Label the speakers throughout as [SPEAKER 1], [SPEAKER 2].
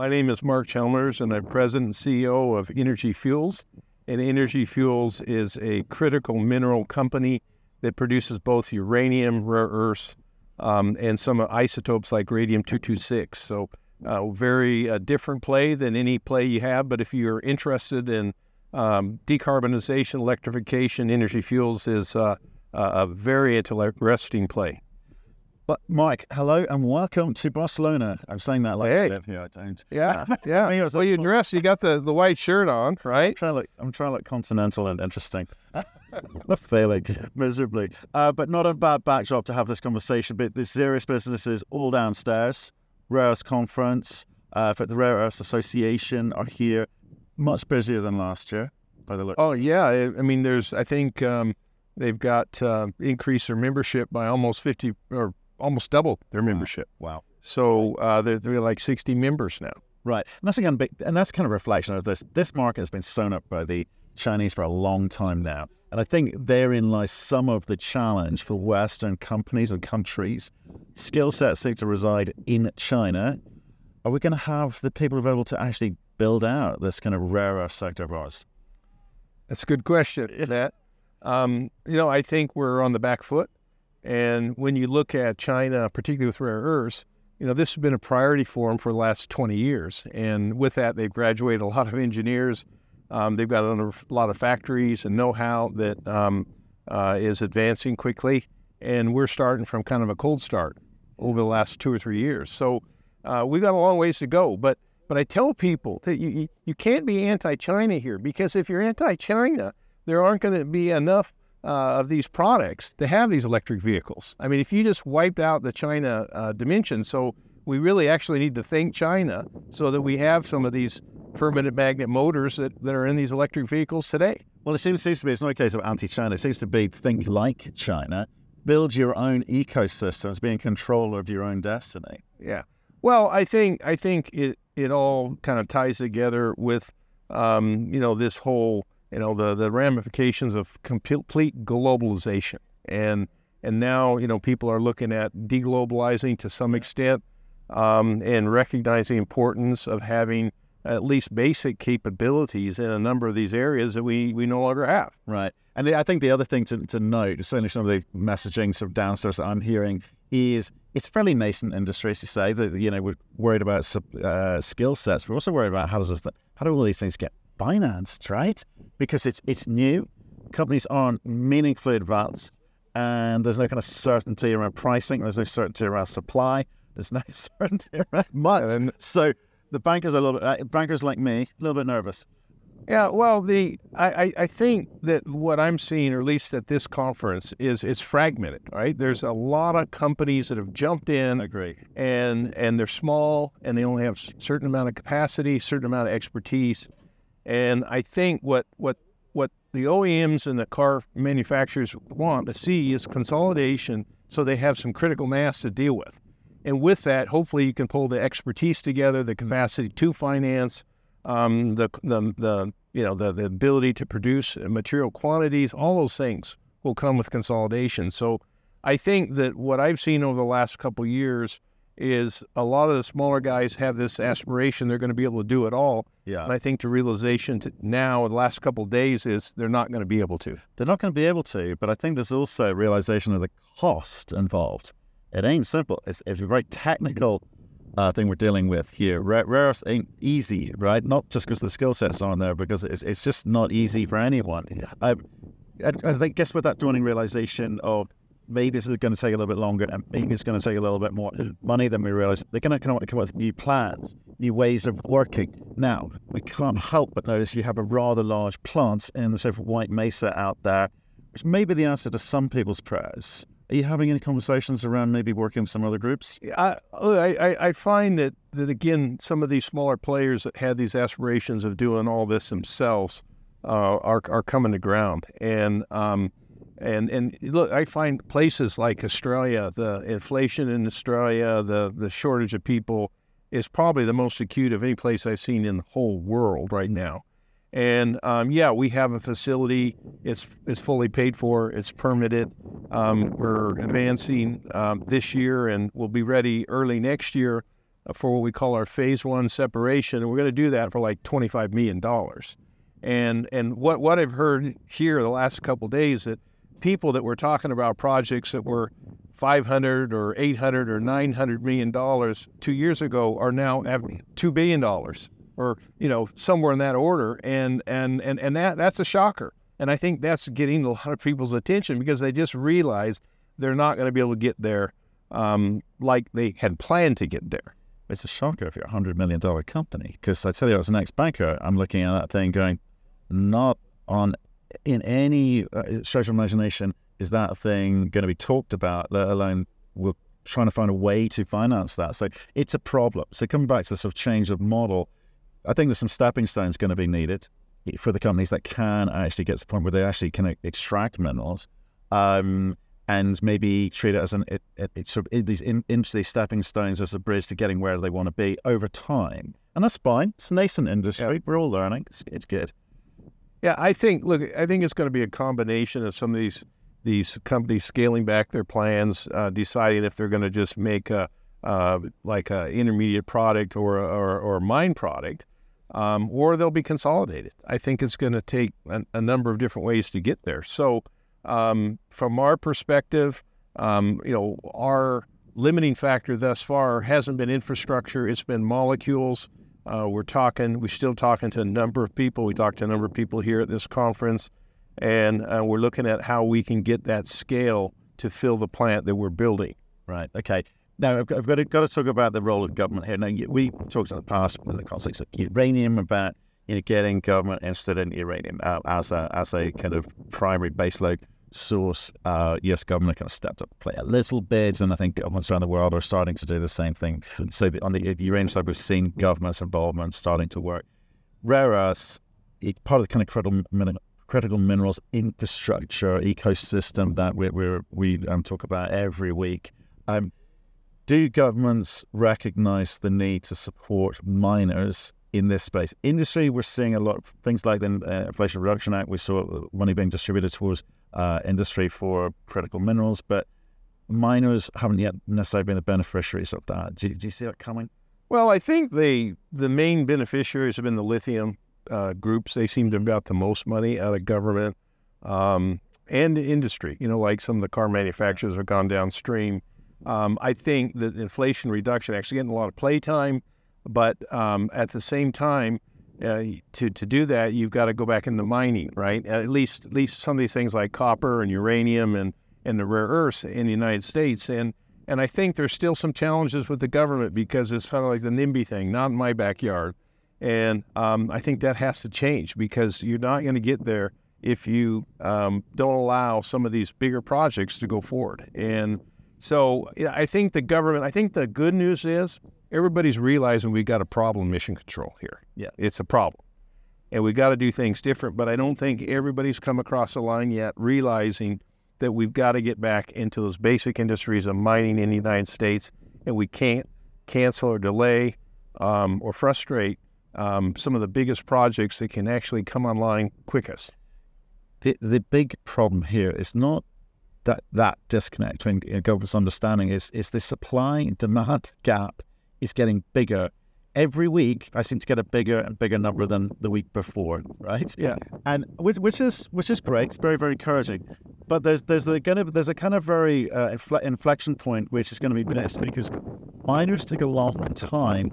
[SPEAKER 1] My name is Mark Chalmers, and I'm president and CEO of Energy Fuels. And Energy Fuels is a critical mineral company that produces both uranium, rare earths, um, and some isotopes like radium 226. So, uh, very uh, different play than any play you have. But if you're interested in um, decarbonization, electrification, Energy Fuels is uh, a very interesting play.
[SPEAKER 2] But Mike, hello and welcome to Barcelona. I'm saying that like
[SPEAKER 1] hey.
[SPEAKER 2] I live here. I don't.
[SPEAKER 1] Yeah, yeah. I mean, well, you dress. You got the, the white shirt on, right?
[SPEAKER 2] I'm trying to look. I'm trying to look continental and interesting. Failing miserably, uh, but not a bad backdrop to have this conversation. But the serious business is all downstairs. Rare Earth Conference, uh, the Rare Earth Association are here, much busier than last year. By the look.
[SPEAKER 1] Oh yeah, I, I mean, there's. I think um, they've got uh, increased their membership by almost fifty or almost doubled their membership.
[SPEAKER 2] Wow.
[SPEAKER 1] So uh, they're, they're like 60 members now.
[SPEAKER 2] Right. And that's again, big, and that's kind of reflection of this. This market has been sewn up by the Chinese for a long time now. And I think therein lies some of the challenge for Western companies and countries. Skill sets seem to reside in China. Are we going to have the people available to actually build out this kind of rare earth sector of ours?
[SPEAKER 1] That's a good question, Matt. Um, you know, I think we're on the back foot. And when you look at China, particularly with rare earths, you know, this has been a priority for them for the last 20 years. And with that, they've graduated a lot of engineers. Um, they've got a lot of factories and know how that um, uh, is advancing quickly. And we're starting from kind of a cold start over the last two or three years. So uh, we've got a long ways to go. But but I tell people that you, you can't be anti China here because if you're anti China, there aren't going to be enough uh, of these products to have these electric vehicles. I mean, if you just wiped out the China uh, dimension, so we really actually need to thank China so that we have some of these permanent magnet motors that, that are in these electric vehicles today.
[SPEAKER 2] Well, it seems, seems to be, it's not a case of anti China. It seems to be think like China, build your own ecosystems, be in control of your own destiny.
[SPEAKER 1] Yeah. Well, I think I think it, it all kind of ties together with um, you know this whole you know the the ramifications of complete globalization and and now you know people are looking at deglobalizing to some extent um, and recognizing the importance of having at least basic capabilities in a number of these areas that we, we no longer have.
[SPEAKER 2] Right. And I think the other thing to, to note, certainly some of the messaging sort of downstairs that I'm hearing, is it's a fairly nascent industry, as you say, that, you know, we're worried about uh, skill sets. We're also worried about how does this, how do all these things get financed, right? Because it's it's new. Companies aren't meaningfully advanced, and there's no kind of certainty around pricing. There's no certainty around supply. There's no certainty around much. And so the bankers are a little bit, uh, bankers like me, a little bit nervous.
[SPEAKER 1] Yeah, well, the I, I think that what I'm seeing, or at least at this conference, is it's fragmented. Right, there's a lot of companies that have jumped in.
[SPEAKER 2] I agree.
[SPEAKER 1] And and they're small, and they only have a certain amount of capacity, certain amount of expertise, and I think what what what the OEMs and the car manufacturers want to see is consolidation so they have some critical mass to deal with. And with that, hopefully you can pull the expertise together, the capacity to finance, um, the, the, the, you know, the, the ability to produce material quantities, all those things will come with consolidation. So I think that what I've seen over the last couple years is a lot of the smaller guys have this aspiration they're going to be able to do it all.
[SPEAKER 2] Yeah.
[SPEAKER 1] And I think the realization to now, in the last couple of days, is they're not going to be able to.
[SPEAKER 2] They're not going to be able to, but I think there's also a realization of the cost involved. It ain't simple. It's, it's a very technical uh, thing we're dealing with here. Rare, earths ain't easy, right? Not just because the skill sets aren't there, because it's, it's just not easy for anyone. I, I, I think, guess with that dawning realization of maybe this is going to take a little bit longer and maybe it's going to take a little bit more money than we realize. They're going to come up with new plans, new ways of working. Now, we can't help but notice you have a rather large plant in the sort of White Mesa out there, which may be the answer to some people's prayers. Are you having any conversations around maybe working with some other groups?
[SPEAKER 1] I, I, I find that, that, again, some of these smaller players that had these aspirations of doing all this themselves uh, are, are coming to ground. And, um, and and look, I find places like Australia, the inflation in Australia, the the shortage of people is probably the most acute of any place I've seen in the whole world right now. And um, yeah, we have a facility. It's it's fully paid for. It's permitted. Um, we're advancing um, this year, and we'll be ready early next year for what we call our phase one separation, and we're going to do that for like twenty-five million dollars. And and what what I've heard here the last couple days that people that were talking about projects that were 500 or 800 or 900 million dollars two years ago are now having two billion dollars or you know somewhere in that order and and and and that that's a shocker and I think that's getting a lot of people's attention because they just realize they're not going to be able to get there um, like they had planned to get there.
[SPEAKER 2] It's a shocker if you're a hundred million dollar company because I tell you, as an ex banker, I'm looking at that thing going, not on in any uh, stretch of imagination is that thing going to be talked about, let alone we're trying to find a way to finance that. So it's a problem. So coming back to the sort of change of model, I think there's some stepping stones going to be needed for the companies that can actually get to the point where they actually can extract minerals. Um, and maybe treat it as an it, it, it sort of these in, into these stepping stones as a bridge to getting where they want to be over time, and that's fine. It's a nascent industry. We're all learning. It's, it's good.
[SPEAKER 1] Yeah, I think. Look, I think it's going to be a combination of some of these these companies scaling back their plans, uh, deciding if they're going to just make a uh, like an intermediate product or or, or a mine product, um, or they'll be consolidated. I think it's going to take a, a, number of different ways to get there. So, um, from our perspective, um, you know, our limiting factor thus far hasn't been infrastructure; it's been molecules. Uh, we're talking, we're still talking to a number of people. We talked to a number of people here at this conference, and uh, we're looking at how we can get that scale to fill the plant that we're building.
[SPEAKER 2] Right. Okay. Now, I've got, I've got, to, got to talk about the role of government here. Now, we talked in the past in the context of uranium about you know getting government interested in uranium uh, as a as a kind of primary baseload source. Uh, U.S. government kind of stepped up to play a little bit, and I think governments around the world are starting to do the same thing. So on the, the uranium side, we've seen governments' involvement starting to work. Rare earths, part of the kind of critical critical minerals infrastructure ecosystem that we we um, talk about every week. Um, do governments recognize the need to support miners in this space? Industry, we're seeing a lot of things like the uh, Inflation Reduction Act. We saw money being distributed towards uh, industry for critical minerals, but miners haven't yet necessarily been the beneficiaries of that. Do, do you see that coming?
[SPEAKER 1] Well, I think the the main beneficiaries have been the lithium uh, groups. They seem to have got the most money out of government um, and industry. You know, like some of the car manufacturers have gone downstream. Um, I think that inflation reduction actually getting a lot of playtime, but um, at the same time, uh, to to do that, you've got to go back into mining, right? At least at least some of these things like copper and uranium and and the rare earths in the United States. And and I think there's still some challenges with the government because it's kind of like the NIMBY thing, not in my backyard. And um, I think that has to change because you're not going to get there if you um, don't allow some of these bigger projects to go forward. And so I think the government, I think the good news is everybody's realizing we've got a problem mission control here.
[SPEAKER 2] Yeah.
[SPEAKER 1] It's a problem. And we've got to do things different, but I don't think everybody's come across the line yet realizing that we've got to get back into those basic industries of mining in the United States, and we can't cancel or delay um, or frustrate um, some of the biggest projects that can actually come online quickest.
[SPEAKER 2] The, the big problem here is not that that disconnect between government's understanding is is the supply and demand gap is getting bigger every week. I seem to get a bigger and bigger number than the week before, right?
[SPEAKER 1] Yeah,
[SPEAKER 2] and which, which is which is great. It's very very encouraging. But there's there's a kind of there's a kind of very uh, infle- inflection point which is going to be this because miners take a long time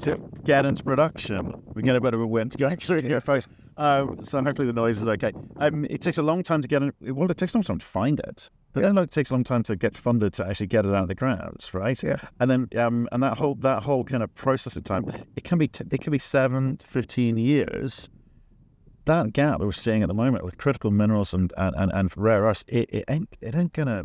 [SPEAKER 2] to get into production. We get a bit of a wind going through your face. Um, so hopefully the noise is okay. Um, it takes a long time to get it. Well, it takes a long time to find it. But then it takes a long time to get funded to actually get it out of the ground, right?
[SPEAKER 1] Yeah.
[SPEAKER 2] And then um, and that whole that whole kind of process of time, it can be t- it can be seven to fifteen years. That gap that we're seeing at the moment with critical minerals and and, and, and rare earths, it, it ain't it ain't gonna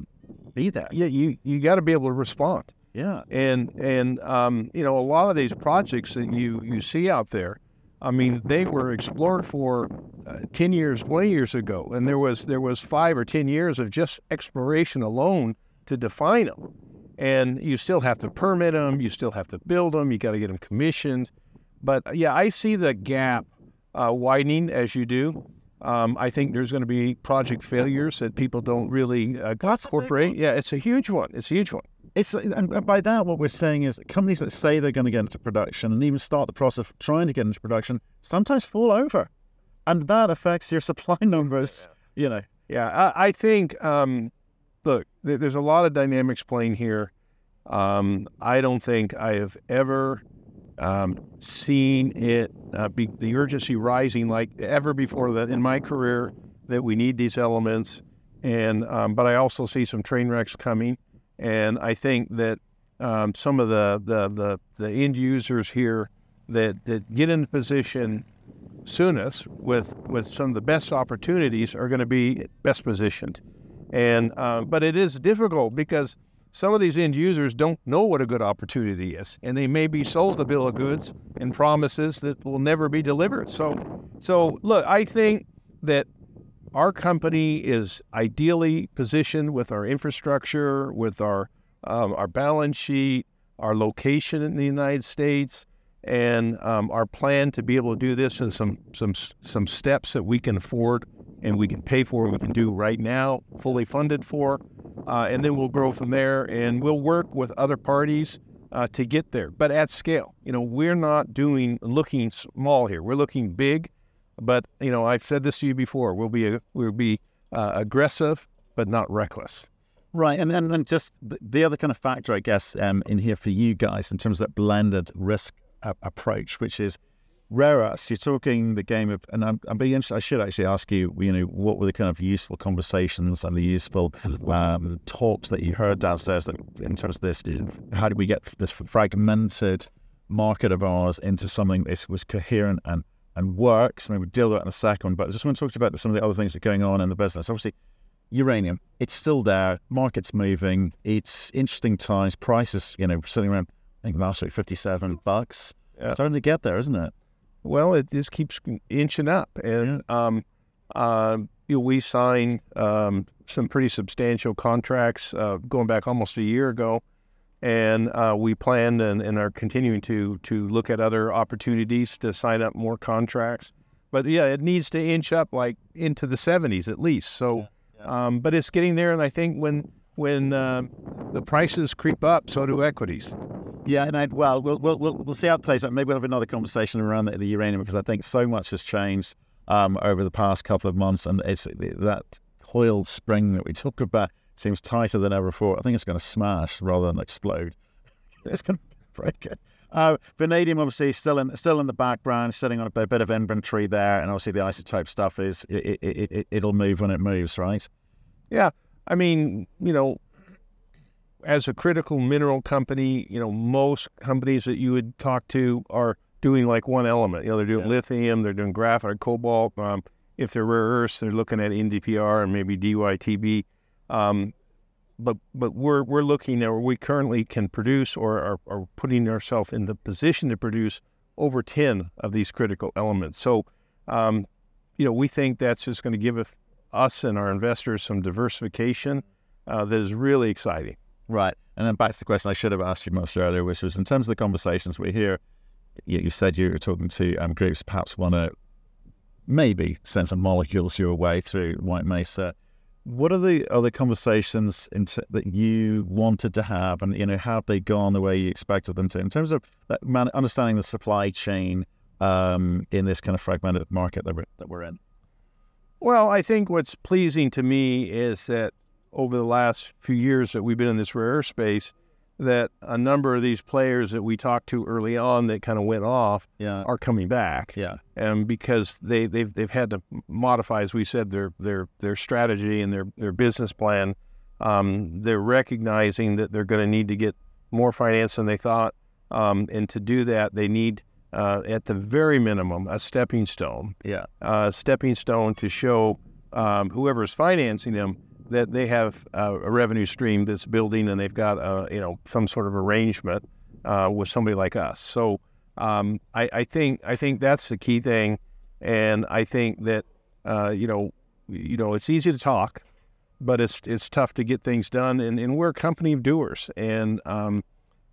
[SPEAKER 2] be there.
[SPEAKER 1] Yeah, you you got to be able to respond.
[SPEAKER 2] Yeah.
[SPEAKER 1] And and um, you know a lot of these projects that you you see out there, I mean they were explored for uh, ten years, twenty years ago, and there was there was five or ten years of just exploration alone to define them, and you still have to permit them, you still have to build them, you got to get them commissioned, but yeah, I see the gap uh, widening as you do. Um, I think there's going to be project failures that people don't really uh, incorporate. Yeah, it's a huge one. It's a huge one
[SPEAKER 2] It's and by that what we're saying is that companies that say they're going to get into production and even start the process of trying to get into production sometimes fall over, and that affects your supply numbers. You know.
[SPEAKER 1] Yeah, I, I think. Um, look, there's a lot of dynamics playing here. Um, I don't think I have ever um, seen it uh, be the urgency rising like ever before that in my career that we need these elements. And um, but I also see some train wrecks coming, and I think that um, some of the, the the the end users here that that get in position soonest with with some of the best opportunities are going to be best positioned. And uh, but it is difficult because some of these end users don't know what a good opportunity is, and they may be sold a bill of goods and promises that will never be delivered. So, so look, I think that our company is ideally positioned with our infrastructure, with our um, our balance sheet, our location in the United States, and um, our plan to be able to do this in some some some steps that we can afford and we can pay for, we can do right now, fully funded for, uh, and then we'll grow from there. And we'll work with other parties uh, to get there, but at scale. You know, we're not doing looking small here. We're looking big, but you know, I've said this to you before. We'll be we'll be uh, aggressive, but not reckless.
[SPEAKER 2] Right, and, and and just the other kind of factor, I guess, um, in here for you guys in terms of that blended risk a- approach, which is rare. You're talking the game of, and I'm, I'm being interested. I should actually ask you, you know, what were the kind of useful conversations and the useful um, talks that you heard downstairs that, in terms of this? How do we get this fragmented market of ours into something that was coherent and and works? I mean, we'll deal with that in a second, but I just want to talk to you about some of the other things that are going on in the business. Obviously, uranium, it's still there. Market's moving. It's interesting times. Prices, you know, sitting around, I think last week, 57 bucks. Yeah. Starting to get there, isn't it?
[SPEAKER 1] Well, it just keeps inching up, and um, uh, you know, we signed um, some pretty substantial contracts uh, going back almost a year ago, and uh, we planned and, and, are continuing to to look at other opportunities to sign up more contracts. But yeah, it needs to inch up like into the 70s at least. So, yeah, yeah. Um, but it's getting there, and I think when when uh, the prices creep up, so do equities.
[SPEAKER 2] Yeah, and I, well, we'll we'll we'll see how it plays out. Maybe we'll have another conversation around the, the uranium because I think so much has changed um, over the past couple of months, and it's that coiled spring that we talk about seems tighter than ever before. I think it's going to smash rather than explode. it's going to break it. Uh, vanadium, obviously, still in still in the background, sitting on a bit, of inventory there, and obviously the isotope stuff is it, it, it, it'll move when it moves, right?
[SPEAKER 1] Yeah, I mean, you know, as a critical mineral company, you know, most companies that you would talk to are doing like one element. You know, they're doing yeah. lithium, they're doing graphite, cobalt. Um, if they're rare earths, they're looking at NdPr and maybe DYTB. Um, but but we're we're looking at where we currently can produce or are, are putting ourselves in the position to produce over 10 of these critical elements. So, um, you know, we think that's just going to give us and our investors some diversification uh, that is really exciting.
[SPEAKER 2] Right. And then back to the question I should have asked you much earlier, which was in terms of the conversations we hear, you, you said you were talking to um, groups perhaps want to maybe send some molecules your way through White Mesa. What are the other conversations t- that you wanted to have, and you know, have they gone the way you expected them to in terms of man- understanding the supply chain um, in this kind of fragmented market that we're, that we're in?
[SPEAKER 1] Well, I think what's pleasing to me is that over the last few years that we've been in this rare space that a number of these players that we talked to early on that kind of went off yeah. are coming back.
[SPEAKER 2] Yeah.
[SPEAKER 1] And because they, they've they've had to modify, as we said, their their their strategy and their their business plan. Um, they're recognizing that they're going to need to get more finance than they thought, um, and to do that, they need uh, at the very minimum a stepping stone.
[SPEAKER 2] Yeah.
[SPEAKER 1] A stepping stone to show um, whoever is financing them that they have uh, a revenue stream that's building and they've got a, you know some sort of arrangement uh, with somebody like us. So um, I, I, think I think that's the key thing, and I think that uh, you know you know it's easy to talk, but it's it's tough to get things done, and, and we're a company of doers, and um,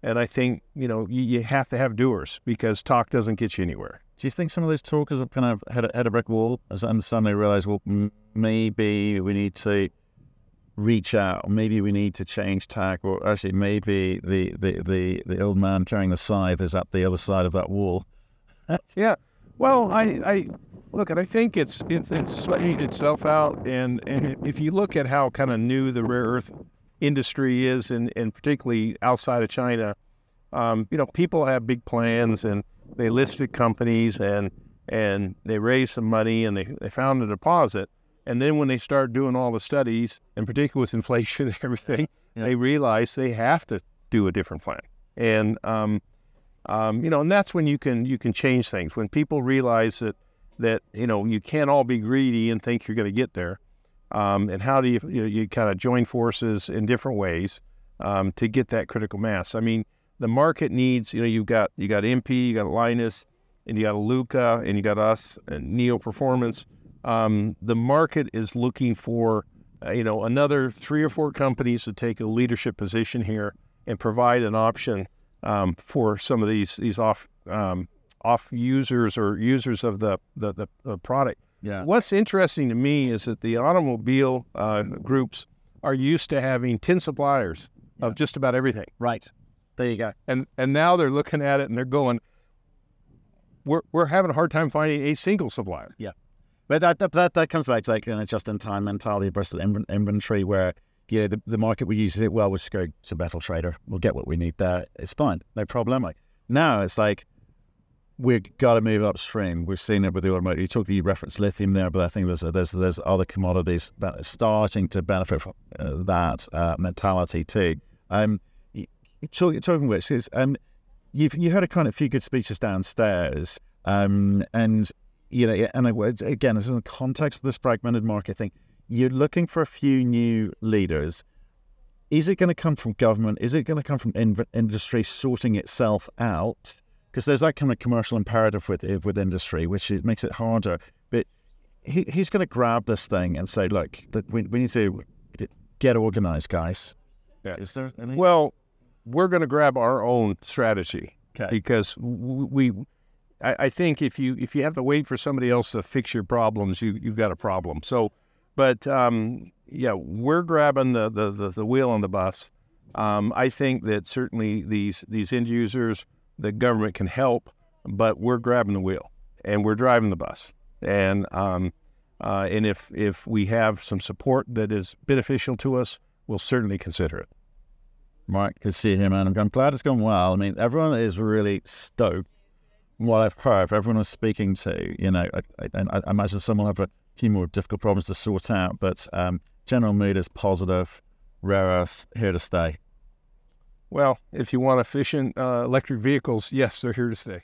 [SPEAKER 1] and I think you know you, you have to have doers because talk doesn't get you anywhere.
[SPEAKER 2] Do you think some of those talkers have kind of had a, had a brick wall? As I understand, they realize, well, maybe we need to reach out. Maybe we need to change tack, or actually, maybe the, the, the, the old man carrying the scythe is at the other side of that wall.
[SPEAKER 1] yeah. Well, I, I look, and I think it's it's it's sweating itself out. And and if you look at how kind of new the rare earth industry is, and and particularly outside of China, um, you know, people have big plans and they listed companies and and they raised some money and they, they found a deposit. And then when they start doing all the studies, and particularly with inflation and everything, yeah. they realize they have to do a different plan. And um, um, you know, and that's when you can you can change things. When people realize that that you know you can't all be greedy and think you're going to get there. Um, and how do you you, you kind of join forces in different ways um, to get that critical mass? I mean, the market needs you know you've got you got MP, you got Lynas, and you got Iluka, and you got us and Neo Performance. Um, the market is looking for uh, you know another three or four companies to take a leadership position here and provide an option um, for some of these these off um, off users or users of the the, the, the product.
[SPEAKER 2] Yeah.
[SPEAKER 1] What's interesting to me is that the automobile uh, groups are used to having ten suppliers yeah. of just about everything.
[SPEAKER 2] Right. There you go.
[SPEAKER 1] And and now they're looking at it and they're going, we're we're having a hard time finding a single supplier.
[SPEAKER 2] Yeah. But that that, that comes back to like a just in time mentality versus inventory where you know, the, the market we use it, well, just go to Battle Trader. We'll get what we need there. It's fine. No problem. Like now it's like we've got to move upstream. We've seen it with the automotive. You talked, you referenced lithium there, but I think there's there's there's other commodities that are starting to benefit from uh, that uh, mentality too. Um, talk, talking which is um, you've you had a kind of few good speeches downstairs, um, and you know, and again, this is in the context of this fragmented market thing you're looking for a few new leaders. Is it going to come from government? Is it going to come from in- industry sorting itself out? Because there's that kind of commercial imperative with with industry, which is, makes it harder. But he, he's going to grab this thing and say, "Look, we, we need to get organized, guys."
[SPEAKER 1] Yeah. Is there any? Well, we're going to grab our own strategy
[SPEAKER 2] okay.
[SPEAKER 1] because we. I, I think if you if you have to wait for somebody else to fix your problems, you you've got a problem. So but um, yeah, we're grabbing the, the, the, the, wheel on the bus. Um, I think that certainly these these end users, the government can help, but we're grabbing the wheel and we're driving the bus. And um, uh, and if if we have some support that is beneficial to us, we'll certainly consider it.
[SPEAKER 2] Mark, good to see you man. I'm glad it's gone well. I mean, everyone is really stoked. What I've heard, everyone was speaking to, you know, I, I, I imagine someone will have a few more difficult problems to sort out, but um, general mood is positive. Rare here to stay.
[SPEAKER 1] Well, if you want efficient uh, electric vehicles, yes, they're here to stay.